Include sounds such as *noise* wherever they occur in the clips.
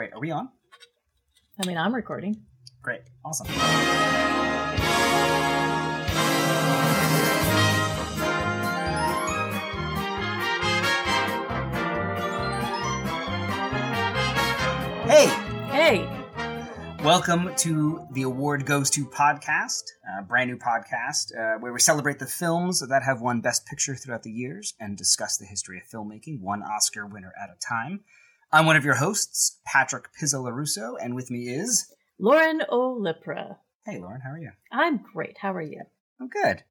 Wait, are we on? I mean, I'm recording. Great. Awesome. Hey, Hey, welcome to the Award Goes to podcast, a brand new podcast uh, where we celebrate the films that have won Best Picture throughout the years and discuss the history of filmmaking, one Oscar winner at a time. I'm one of your hosts, Patrick Pizzola and with me is. Lauren O'Lipra. Hey, Lauren, how are you? I'm great. How are you? I'm good.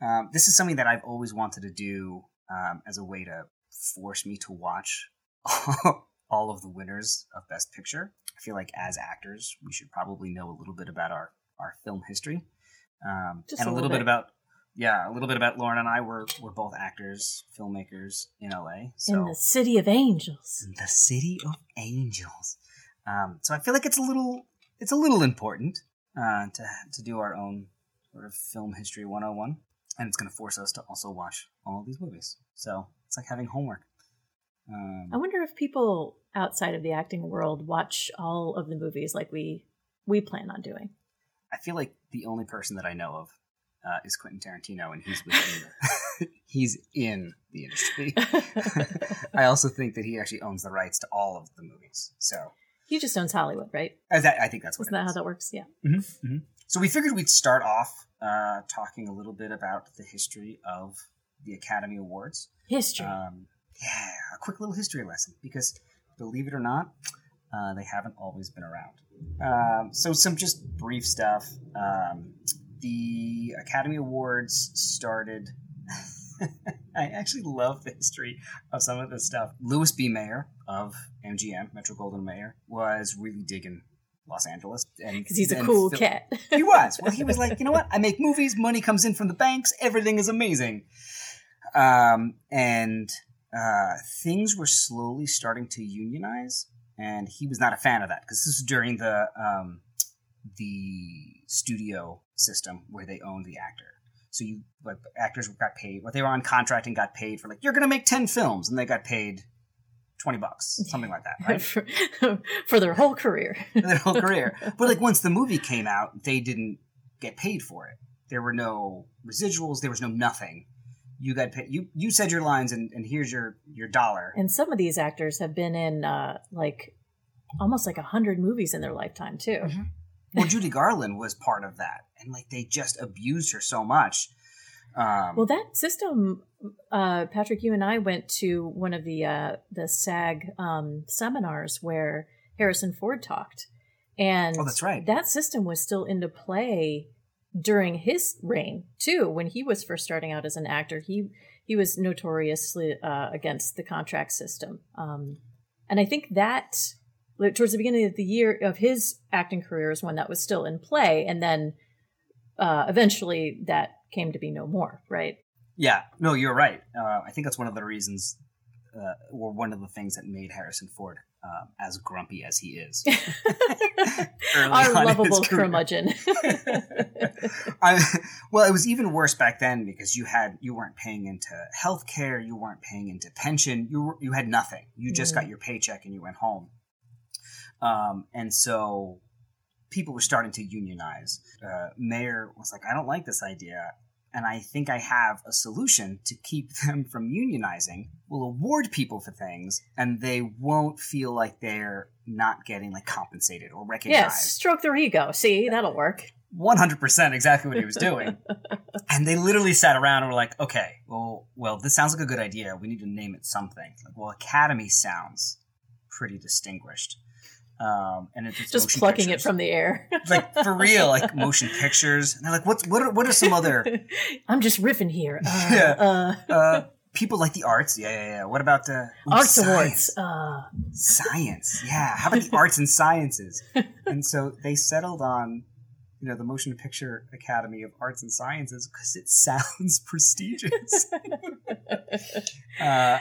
Um, this is something that I've always wanted to do um, as a way to force me to watch *laughs* all of the winners of Best Picture. I feel like as actors, we should probably know a little bit about our, our film history, um, and a little little bit bit. about yeah, a little bit about Lauren and I. We're we're both actors, filmmakers in LA. So In the City of Angels. In the city of angels. Um, so I feel like it's a little it's a little important uh, to to do our own sort of film history 101 and it's going to force us to also watch all of these movies. So it's like having homework. Um, I wonder if people outside of the acting world watch all of the movies like we we plan on doing. I feel like the only person that I know of uh, is Quentin Tarantino, and he's within the, *laughs* *laughs* he's in the industry. *laughs* I also think that he actually owns the rights to all of the movies. So he just owns Hollywood, right? as that, I think that's what Isn't that how is. that works? Yeah. Mm-hmm, So we figured we'd start off uh, talking a little bit about the history of the Academy Awards. History. Um, yeah, a quick little history lesson because, believe it or not, uh, they haven't always been around. Um, so some just brief stuff. Um, the Academy Awards started. *laughs* I actually love the history of some of this stuff. Louis B. Mayer of MGM, Metro Goldwyn Mayer, was really digging Los Angeles, and Because he's a cool Phil- cat. *laughs* he was. Well, he was *laughs* like, you know what? I make movies. Money comes in from the banks. Everything is amazing. Um, and uh, things were slowly starting to unionize, and he was not a fan of that because this was during the um, the studio system where they owned the actor. So you like actors got paid. What they were on contract and got paid for like you're going to make ten films, and they got paid twenty bucks, something like that, right? *laughs* for, *laughs* for their whole career. their whole career. *laughs* But like once the movie came out, they didn't get paid for it. There were no residuals. There was no nothing. You got paid. You you said your lines, and, and here's your your dollar. And some of these actors have been in uh, like almost like a hundred movies in their lifetime too. Well, Judy Garland was part of that, and like they just abused her so much. Um, Well, that system, uh, Patrick, you and I went to one of the uh, the SAG um, seminars where Harrison Ford talked, and Oh, that's right. That system was still into play during his reign too. When he was first starting out as an actor, he he was notoriously uh, against the contract system, um, and I think that towards the beginning of the year of his acting career is when that was still in play, and then uh, eventually that came to be no more. Right. yeah, no, you're right. Uh, I think that's one of the reasons, uh, or one of the things that made Harrison Ford um, as grumpy as he is. *laughs* Our on in his lovable curmudgeon. *laughs* I, well, it was even worse back then because you had you weren't paying into health care, you weren't paying into pension, you were, you had nothing. You just Mhm. got your paycheck and you went home. Um, and so people were starting to unionize. Uh, Mayer was like, "I don't like this idea." And I think I have a solution to keep *laughs* them from unionizing. We'll award people for things, and they won't feel like they're not getting like compensated or recognized. yes, stroke their ego. See, that'll work. 100% exactly what he was doing. *laughs* and they literally sat around and were like, okay, well, well, this sounds like a good idea. We need to name it something. Like, well, Academy sounds pretty distinguished. Um, and it's Just plucking it from the air. like for real, like *laughs* motion pictures. And they're like, what's what are, what are some other *laughs* I'm just riffing here. *laughs* Uh, Yeah. uh, uh, people like the arts? Yeah, yeah, yeah. What about the ooh, arts science. awards. Uh, Science, yeah. How about the arts and sciences? And so they settled on, you know, the Motion Picture Academy of Arts and Sciences because it sounds prestigious. uh,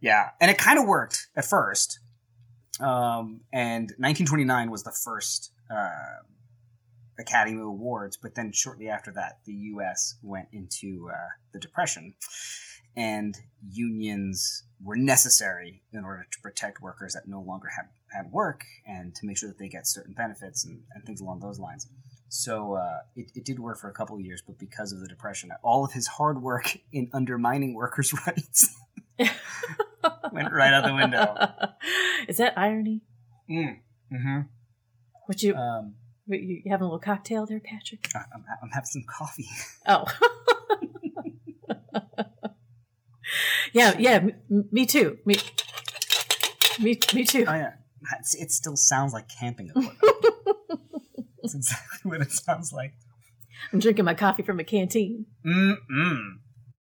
yeah, and it kind of worked at first. Um, and 1929 was the first uh, Academy Awards, but then shortly after that, the U.S. went into uh, the Depression, and unions were necessary in order to protect workers that no longer had at work and to make sure that they get certain benefits and, and things along those lines. So uh, it, it did work for a couple of years, but because of the depression, all of his hard work in undermining workers' *laughs* rights *laughs* went right out the window. *laughs* Is that irony? Mm. Mm-hmm. Would you, Um, you having a little cocktail there, Patrick? I'm, I'm having some coffee. Oh. *laughs* yeah, yeah, m- me too. Me, me, me too. Oh yeah, It's- it still sounds like camping *laughs* equipment. That's exactly what it sounds like. I'm drinking my coffee from a canteen. Mm-mm.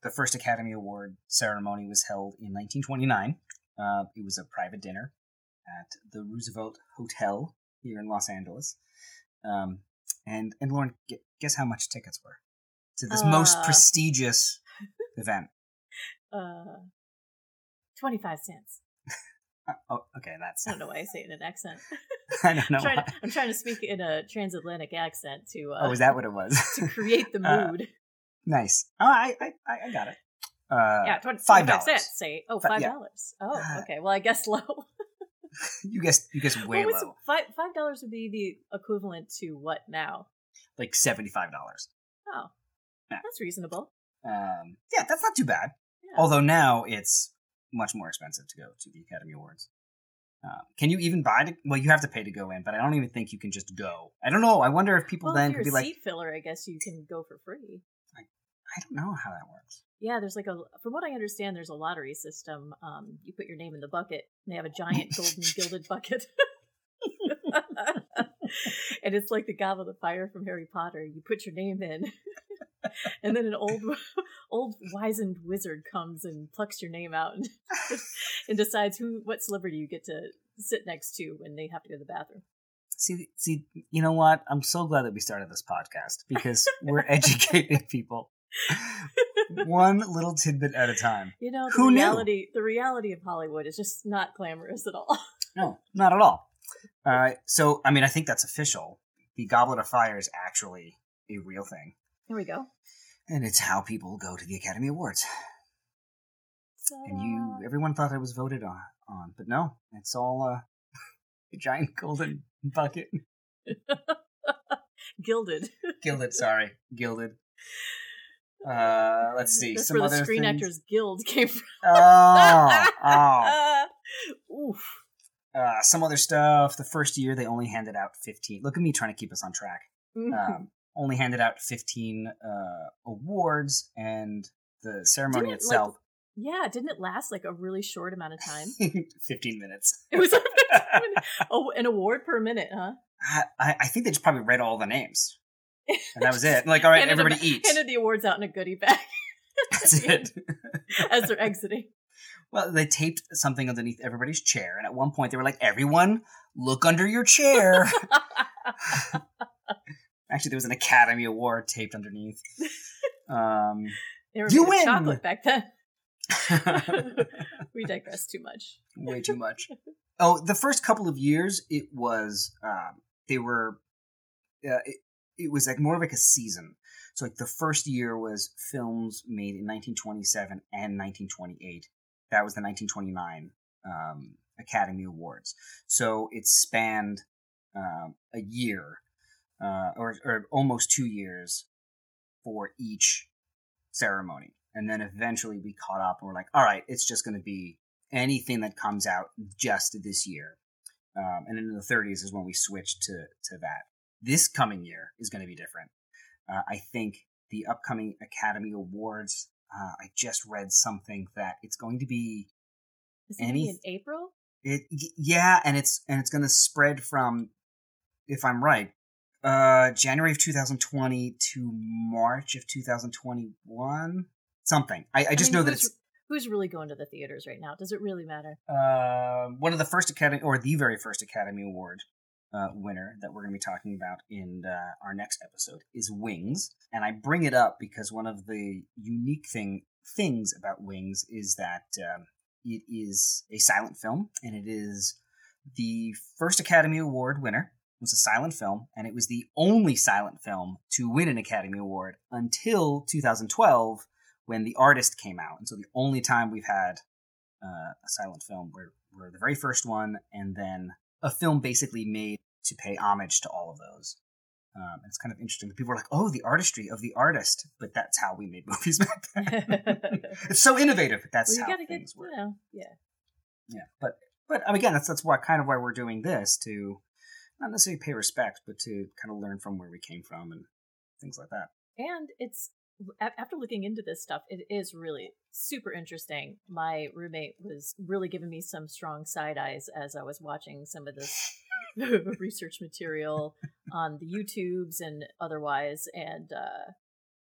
The first Academy Award ceremony was held in 1929. Uh, it was a private dinner at the Roosevelt Hotel here in Los Angeles. Um, and and Lauren, guess how much tickets were to this most Uh. prestigious *laughs* event? Uh, 25 cents. Uh, oh, okay, that's I don't know why I say it in an accent. *laughs* I don't know. I'm, trying why. to, I'm trying to speak in a transatlantic accent to uh, Oh, is that what it was? to create the *laughs* Uh, mood. Nice. Oh, I I I got it. Uh, yeah, 20, five 25 dollars. Say, oh, Fi- five yeah. dollars. Oh, Ah. okay. Well, I guess low. *laughs* *laughs* You guess you guess way was- low, Five five dollars would be the equivalent to what now? like seventy five dollars. Oh, Yeah. that's reasonable. Um, yeah, that's not too bad. Yeah. Although now it's much more expensive to go to the Academy Awards. Um, can you even buy to? Well, you have to pay to go in, but I don't even think you can just go. I don't know. I wonder if people well, then if could a be like, seat filler, I guess you can go for free. I don't know how that works. Yeah, there's like a, from what I understand, there's a lottery system. Um, you put your name in the bucket, and they have a giant *laughs* golden gilded bucket. *laughs* and it's like the goblet of fire from Harry Potter. You put your name in, *laughs* and then an old, old wizened wizard comes and plucks your name out and, and decides who, what celebrity you get to sit next to when they have to go to the bathroom. See, see, you know what? I'm so glad that we started this podcast because we're educating people one little tidbit at a time. You know, the Who knew? reality, the reality of Hollywood is just not glamorous at all. *laughs* No, not at all. Uh, so, I mean, I think that's official. The Goblet of Fire is actually a real thing, Here we go. and it's how people go to the Academy Awards. And you, everyone thought it was voted on, on but no, it's all uh, *laughs* a giant golden bucket. *laughs* gilded. Gilded, sorry, gilded. Uh, let's see That's some where the other Screen things. Actors Guild *laughs* came from. Oh, oh. *laughs* Oof. Uh, some other stuff. The first year they only handed out fifteen. Look at me trying to keep us on track. Mhm. um, only handed out 15 uh, awards and the ceremony Didn't it, itself yeah, didn't it last like a really short amount of time? *laughs* 15 minutes It was oh, an award per minute, huh? I, I think they just probably read all the names and that was it like all right Handed everybody eat Handed the awards out in a goodie bag *laughs* that's it as they're exiting. well they taped something underneath everybody's chair and at one point they were like everyone look under your chair *laughs* actually there was an academy award taped underneath um *laughs* You win! chocolate back then. we digress too much. way too much. Oh, the first couple of years, it was um, they were uh, it, it was like more of like a season. So like the first year was films made in 1927 and 1928. That was the 1929 um, Academy Awards. So it spanned um, a year uh, or, or almost two years for each ceremony. And then eventually we caught up and we're like, all right, it's just going to be anything that comes out just this year. Um, and in the 30s is when we switched to, to that. This coming year is going to be different. Uh, I think the upcoming Academy Awards, uh, I just read something that it's going to be Is it Any- in April? it yeah, and it's and it's going to spread from if I'm right, uh January of 2020 to March of 2021, something. I, I just mean, know that it's Who's really going to the theaters right now? Does it really matter? Um, one of the first Academy, or the very first Academy Award uh, winner that we're going to be talking about in uh, our next episode is Wings, and I bring it up because one of the unique thing things about Wings is that um, it is a silent film, and it is the first Academy Award winner. It was a silent film, and it was the only silent film to win an Academy Award until 2012 when The Artist came out. And so the only time we've had uh, a silent film. We're, we're the very first one, and then a film basically made to pay homage to all of those. Um, it's kind of interesting. People are like, "Oh, the artistry of the artist," but that's how we made *laughs* movies back then. *laughs* it's so innovative. That's well, how things get, work. you know, yeah. Yeah, but but um, again, that's that's why kind of why we're doing this to not necessarily pay respect, but to kind of learn from where we came from and things like that. And it's after looking into this stuff, it is really super interesting. My roommate was really giving me some strong side eyes as I was watching some of this *laughs* research material on the YouTubes and otherwise, and uh,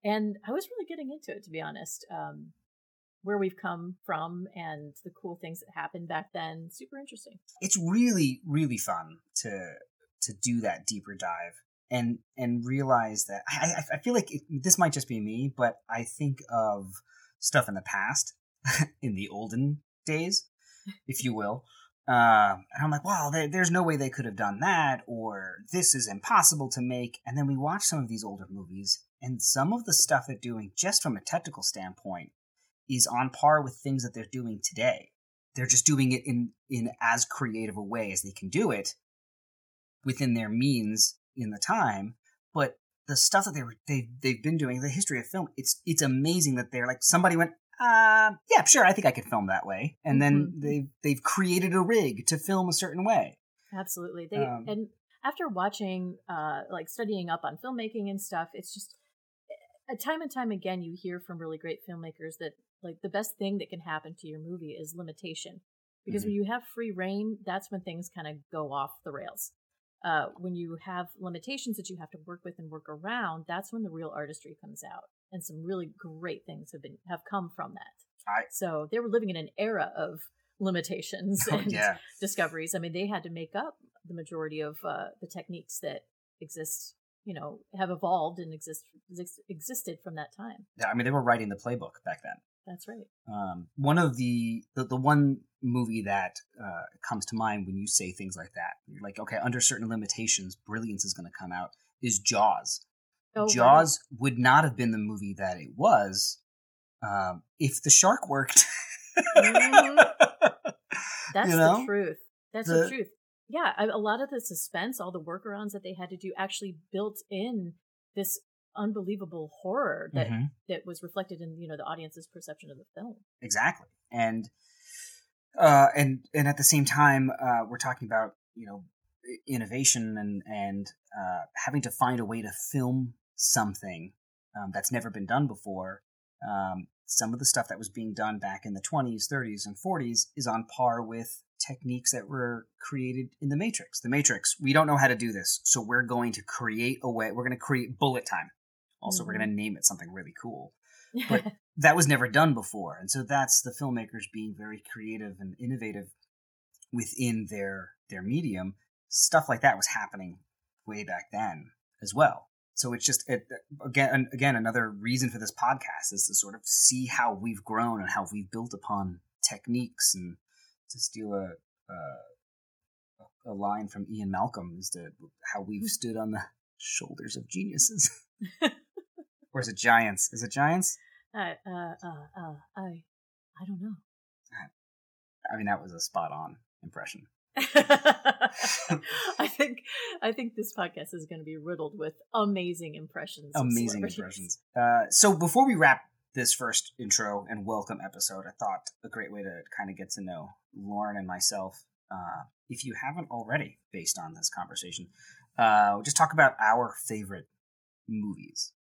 and I was really getting into it to be honest. Um, where we've come from and the cool things that happened back then, super interesting. It's really really fun to to do that deeper dive and and realize that I I, feel like it, this might just be me, but I think of stuff in the past, *laughs* in the olden days, if you will. Um, and I'm like, wow, there, there's no way they could have done that, or this is impossible to make. And then we watch some of these older movies, and some of the stuff they're doing, just from a technical standpoint, is on par with things that they're doing today. They're just doing it in in as creative a way as they can do it within their means in the time. But the stuff that they were they they've been doing, the history of film, it's it's amazing that they're like somebody went, uh, yeah, sure, I think I could film that way, and then Mhm. they they've created a rig to film a certain way. Absolutely. They Um, and after watching uh like studying up on filmmaking and stuff, it's just uh, time and time again you hear from really great filmmakers that like the best thing that can happen to your movie is limitation. Because when you have free reign, that's when things kind of go off the rails. Uh, when you have limitations that you have to work with and work around, that's when the real artistry comes out, and some really great things have been have come from that. I- so they were living in an era of limitations *laughs* Oh, and yeah, discoveries. I mean, they had to make up the majority of uh, the techniques that exist, you know, have evolved and exist exist existed from that time. yeah. I mean, they were writing the playbook back then. That's right. Um, one of the, the the one movie that uh, comes to mind when you say things like that, you're like, okay, under certain limitations, brilliance is going to come out. Is Jaws? Oh. Jaws would not have been the movie that it was um, if the shark worked. *laughs* Mhm. That's you the truth. That's The- the, truth. Yeah, I, a lot of the suspense, all the workarounds that they had to do, actually built in this unbelievable horror that Mhm. that was reflected in you know the audience's perception of the film. exactly and uh and and at the same time uh we're talking about you know innovation and and uh having to find a way to film something um, that's never been done before um some of the stuff that was being done back in the 20s 30s and 40s is on par with techniques that were created in the matrix the matrix we don't know how to do this so we're going to create a way we're going to create bullet time also we're Mhm. going to name it something really cool. But- *laughs* that was never done before and so that's the filmmakers being very creative and innovative within their their medium. Stuff like that was happening way back then as well. So it's just it, again again another reason for this podcast is to sort of see how we've grown and how we've built upon techniques and to steal a a, a line from Ian Malcolm is to how we've *laughs* stood on the shoulders of geniuses *laughs* or is it giants is it giants uh, uh, uh, uh, I, I don't know. I mean, that was a spot on impression. *laughs* I think I think this podcast is going to be riddled with amazing impressions. Amazing impressions. Uh, so before we wrap this first intro and welcome episode, I thought a great way to kind of get to know Lauren and myself, uh, if you haven't already, based on this conversation, uh, we'll just talk about our favorite movies.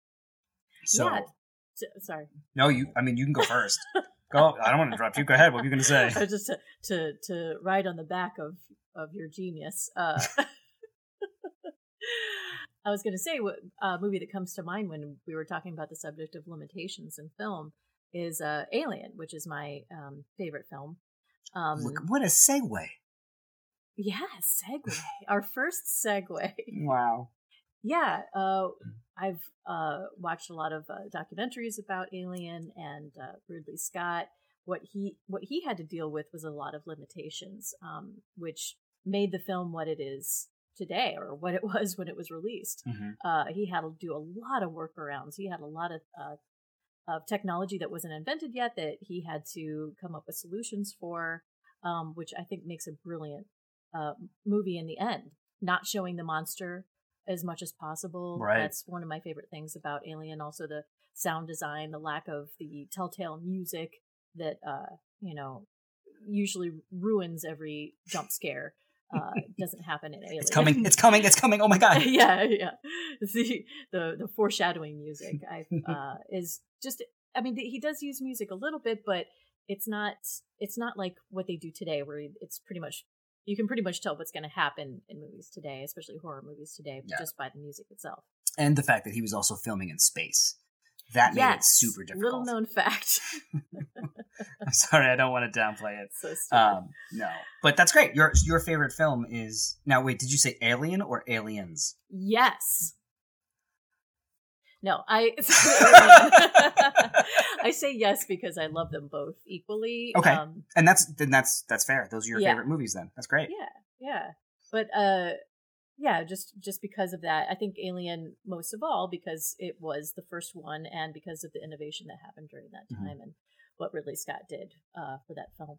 So, yeah. S- Sorry. no, you. I mean, you can go first. *laughs* go. I don't want to interrupt you. Go ahead. What were you going to say? Just to, to to ride on the back of of your genius. Uh, *laughs* I was going to say what uh, movie that comes to mind when we were talking about the subject of limitations in film is uh, Alien, which is my um, favorite film. Um, Look, what a segue! yeah, segue. Our first segue. Wow. Yeah, uh, I've uh, watched a lot of uh, documentaries about Alien and uh, Ridley Scott. What he what he had to deal with was a lot of limitations, um, which made the film what it is today, or what it *laughs* was when it was released. hmm Uh, he had to do a lot of workarounds. He had a lot of uh, of technology that wasn't invented yet that he had to come up with solutions for, um, which I think makes a brilliant uh, movie in the end, not showing the monster as much as possible. Right. That's one of my favorite things about Alien. Also, the sound design, the lack of the telltale music that uh, you know usually ruins every jump scare. Uh, *laughs* doesn't happen in Alien. It's coming. It's coming. It's coming. Oh my god. *laughs* yeah, yeah. The the the foreshadowing music I *laughs* uh, is just. I mean, he does use music a little bit, but it's not. It's not like what they do today, where it's pretty much you can pretty much tell what's going to happen in movies today, especially horror movies today, Yeah. just by the music itself. And the fact that he was also filming in space. That made it super difficult. little known fact. *laughs* *laughs* I'm sorry, I don't want to downplay it. so stupid. Um, no, but that's great. Your your favorite film is now. Wait, did you say Alien or Aliens? yes. No, I. *laughs* *laughs* I say yes because I love them both equally. Okay. Um, And that's then that's that's fair. Those are your Yeah. favorite movies. Then that's great. yeah, yeah, but uh, yeah, just just because of that, I think Alien most of all because it was the first one, and because of the innovation that happened during that Mhm. time, and what Ridley Scott did uh, for that film.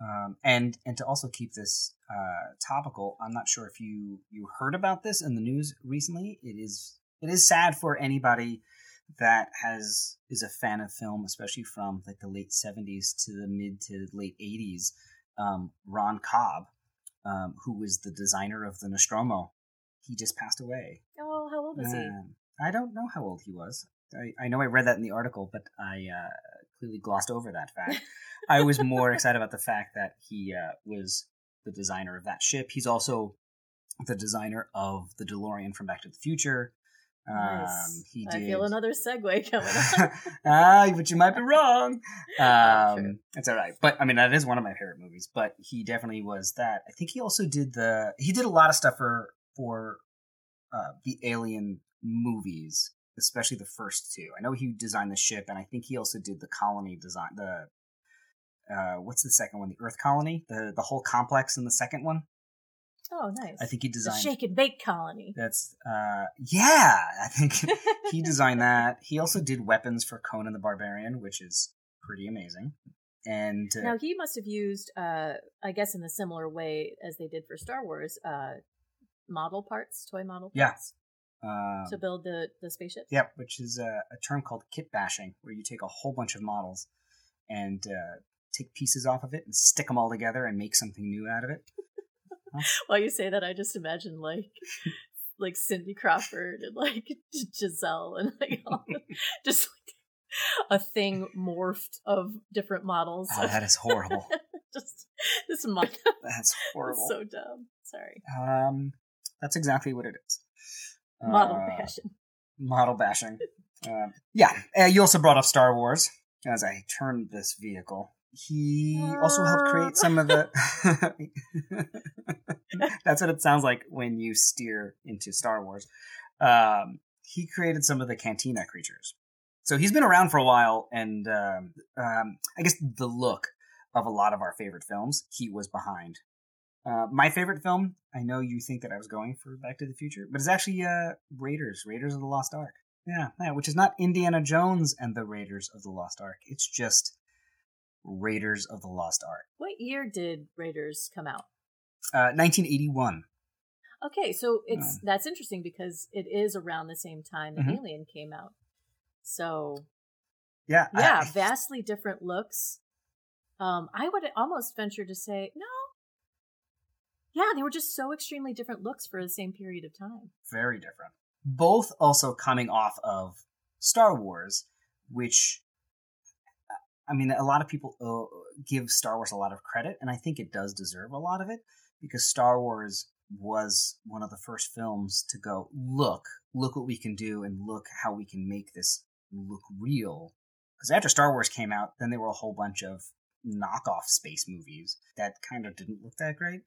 Um, and and to also keep this uh, topical, I'm not sure if you you heard about this in the news recently. It is it is sad for anybody that has is a fan of film, especially from like the late 70s to the mid to late 80s. Um, Ron Cobb, um, who was the designer of the Nostromo, he just passed away. Oh, how old is he? Um, I don't know how old he was. I, I know I read that in the article, but I uh, clearly glossed over that fact. *laughs* I was more excited about the fact that he uh, was the designer of that ship. He's also the designer of the DeLorean from Back to the Future. Um, Nice. he I feel another segue *laughs* coming up. ah, but you might be wrong. *laughs* Oh. Um, it's all right. But I mean, that is one of my favorite movies. But he definitely was that. I think he also did the. He did a lot of stuff for for uh, the Alien movies, especially the first two. I know he designed the ship, and I think he also did the colony design. The uh, what's the second one? The Earth colony. The the whole complex in the second one. Oh, nice. I think he the designed. shake and bake colony. That's uh yeah. I think *laughs* he *laughs* designed that. He also did weapons for Conan the Barbarian, which is pretty amazing. And uh, Now he must have used, uh, I guess, in a similar way as they did for Star Wars, uh, model parts, toy model Yeah. parts, um, to build the the spaceships. Yep, which is a, a term called kit bashing, where you take a whole bunch of models and uh, take pieces off of it and stick them all together and make something new out of it. *laughs* While you say that, I just imagine like like Cindy Crawford and like Gisele and like *laughs* all the, just like a thing morphed of different models. Oh, that is horrible. *laughs* just this mind That's horrible. so dumb. Sorry, um, that's exactly what it is. model Uh, fashion. model bashing. Um, yeah, uh, you also brought up Star Wars as I turned this vehicle. He also helped create some of the. *laughs* That's what it sounds like when you steer into Star Wars. Um, he created some of the Cantina creatures. So he's been around for a while, and um, um, I guess the look of a lot of our favorite films, he was behind. Uh, my favorite film, I know you think that I was going for Back to the Future, but it's actually uh, Raiders, Raiders of the Lost Ark. Yeah, yeah, which is not Indiana Jones and the Raiders of the Lost Ark. It's just Raiders of the Lost Ark. What year did Raiders come out? Uh, 1981. Okay, so it's that's interesting because it is around the same time that Mhm. Alien came out. So Yeah, I- yeah, I- vastly different looks. Um, I would almost venture to say no. Yeah, they were just so extremely different looks for the same period of time. very different. Both also coming off of Star Wars, which I mean, a lot of people uh, give Star Wars a lot of credit, and I think it does deserve a lot of it because Star Wars was one of the first films to go, look, look what we can do, and look how we can make this look real. Because after Star Wars came out, then there were a whole bunch of knockoff space movies that kind of didn't look that great,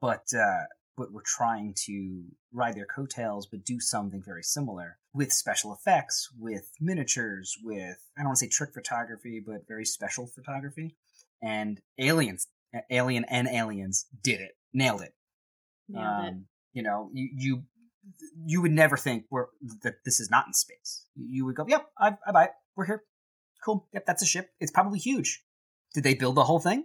but uh, but were trying to ride their coattails, but do something very similar with special effects, with miniatures, with I don't want to say trick photography, but very special photography. And Aliens, Alien and Aliens did it, nailed it. Nailed it. Um, You know, you you you would never think we're, that this is not in space. You would go, "Yep, I, I buy it. We're here. Cool. Yep, that's a ship. It's probably huge. Did they build the whole thing?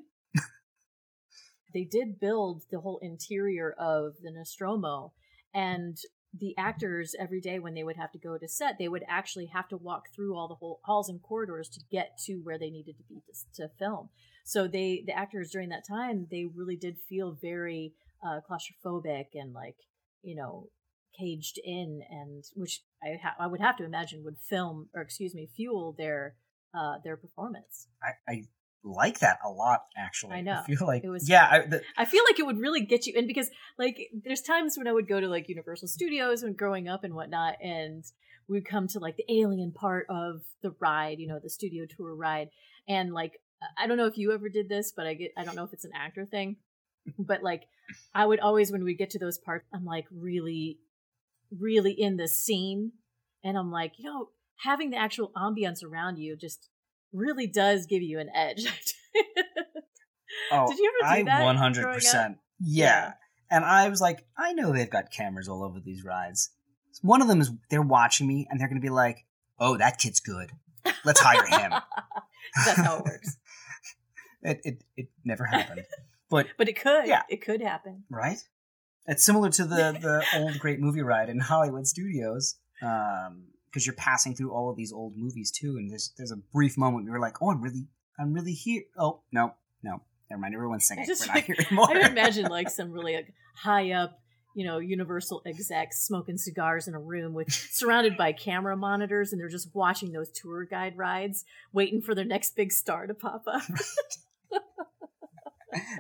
They did build the whole interior of the Nostromo, and the actors every day when they would have to go to set, they would actually have to walk through all the whole halls and corridors to get to where they needed to be to, to film. So they, the actors during that time, they really did feel very uh, claustrophobic and like, you know, caged in, and which I, ha- I would have to imagine would film or excuse me fuel their uh, their performance. I, I like that a lot actually. I know. I feel like It was- yeah I, the, I feel like it would really get you in because like there's times when I would go to like Universal Studios when growing up and whatnot, and we'd come to like the alien part of the ride, you know, the studio tour ride, and like I don't know if you ever did this, but I get I don't know if it's an actor thing, but like I would always when we get to those parts, I'm like really, really in the scene, and I'm like, you know, having the actual ambience around you just really does give you an edge. *laughs* oh Did you ever do I that One hundred percent. yeah and I was like I know they've got cameras all over these rides one of them is they're watching me and they're gonna be like oh that kid's good let's hire him *laughs* That's how it works. *laughs* it, it it never happened but But it could. Yeah. It could happen. right? It's similar to the the old great movie ride in Hollywood studios, um, because you're passing through all of these old movies too, and there's there's a brief moment where you're like, oh, I'm really I'm really here. Oh no no, never mind. Everyone's singing. just We're not here *laughs* anymore. I imagine like *laughs* some really like high up, you know, Universal execs smoking cigars in a room with surrounded by camera monitors and they're just watching those tour guide rides, waiting for their next big star to pop up. *laughs*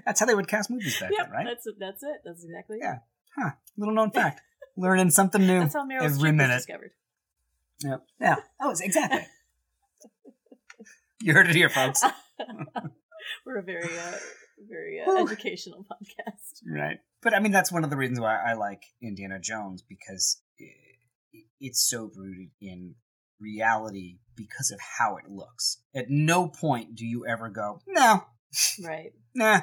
That's how they would cast movies back yep, then, right? that's it. That's it. That's exactly Yeah. it. Huh. Little known fact. Learning something new That's how Meryl every minute. discovered. Yep. Yeah. Oh, it's exactly. you heard it here, folks. *laughs* We're a very, uh, very uh, educational podcast. Right. But I mean, that's one of the reasons why I like Indiana Jones because it's so rooted in reality because of how it looks. At no point do you ever go, no, Right. *laughs* nah,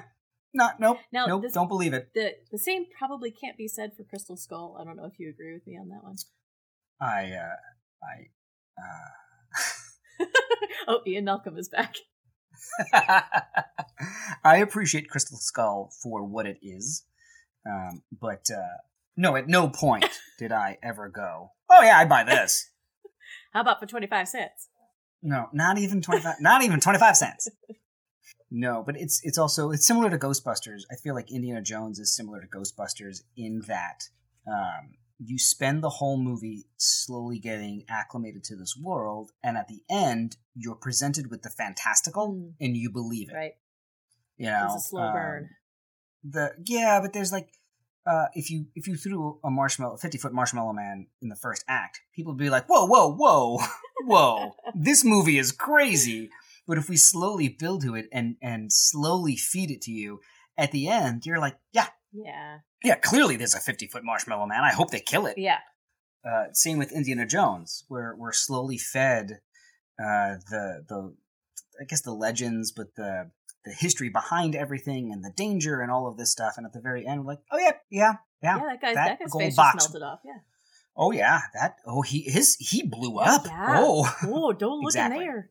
not, nope, Now, nope, this- don't believe it. The the same probably can't be said for Crystal Skull. I don't know if you agree with me on that one. I, uh, I, uh, *laughs* oh, Ian Malcolm is back. *laughs* I appreciate Crystal Skull for what it is, um, but uh, no, at no point *laughs* did I ever go, oh yeah, I buy this. How about for 25 cents? No, not even twenty five. not even twenty five cents. No, but it's it's also it's similar to Ghostbusters. I feel like Indiana Jones is similar to Ghostbusters in that um, you spend the whole movie slowly getting acclimated to this world, and at the end you're presented with the fantastical, Mm. and you believe it. Right. You know, It's a slow um, burn. the yeah, but there's like uh, if you if you threw a marshmallow, fifty foot marshmallow man in the first act, people would be like, "Whoa, whoa, whoa, *laughs* whoa! this movie is crazy." But if we slowly build to it and and slowly feed it to you, at the end, you're like, "Yeah, Yeah. yeah, clearly there's a fifty foot marshmallow man. I hope they kill it." Yeah. Uh, same with Indiana Jones, where we're slowly fed uh, the the I guess the legends, but the the history behind everything and the danger and all of this stuff. And at the very end, we're like, oh yeah, yeah, yeah. Yeah, that guy's, that that guy's gold face box. melted off. Yeah. Oh yeah, that. Oh he his he blew up. yeah. Oh Oh, don't look *laughs* Exactly. in there.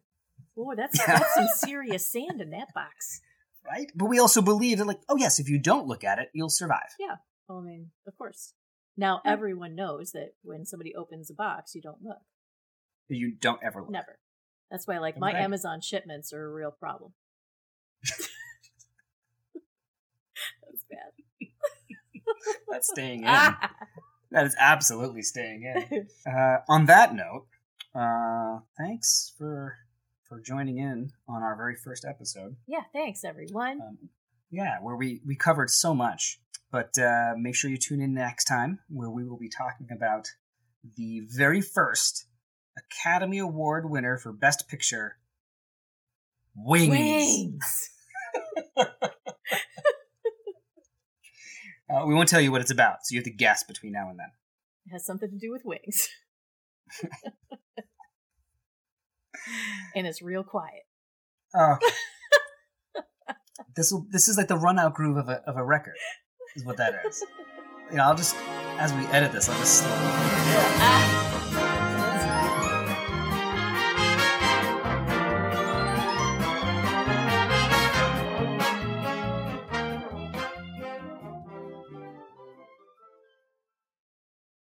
Oh, that's, that's some *laughs* serious sand in that box. Right. But we also believe that like, oh yes, if you don't look at it, you'll survive. Well, I mean, of course. Now, Yeah. everyone knows that when somebody opens a box, you don't look. You don't ever look. Never. That's why, like, my Right. Amazon shipments are a real problem. *laughs* That's bad. *laughs* That's staying in. Ah! That is absolutely staying in. *laughs* Uh, on that note, uh, thanks for for joining in on our very first episode. yeah, thanks, everyone. Um, yeah, where we we covered so much. But uh, make sure you tune in next time, where we will be talking about the very first Academy Award winner for Best Picture, Wings. Wings. *laughs* Uh, we won't tell you what it's about, so you have to guess between now and then. It has something to do with wings. *laughs* *laughs* and it's real quiet. Oh, *laughs* this will this is like the run out groove of a of a record, is what that is. *laughs* You know, I'll just as we edit this, I'll just slow. Ah.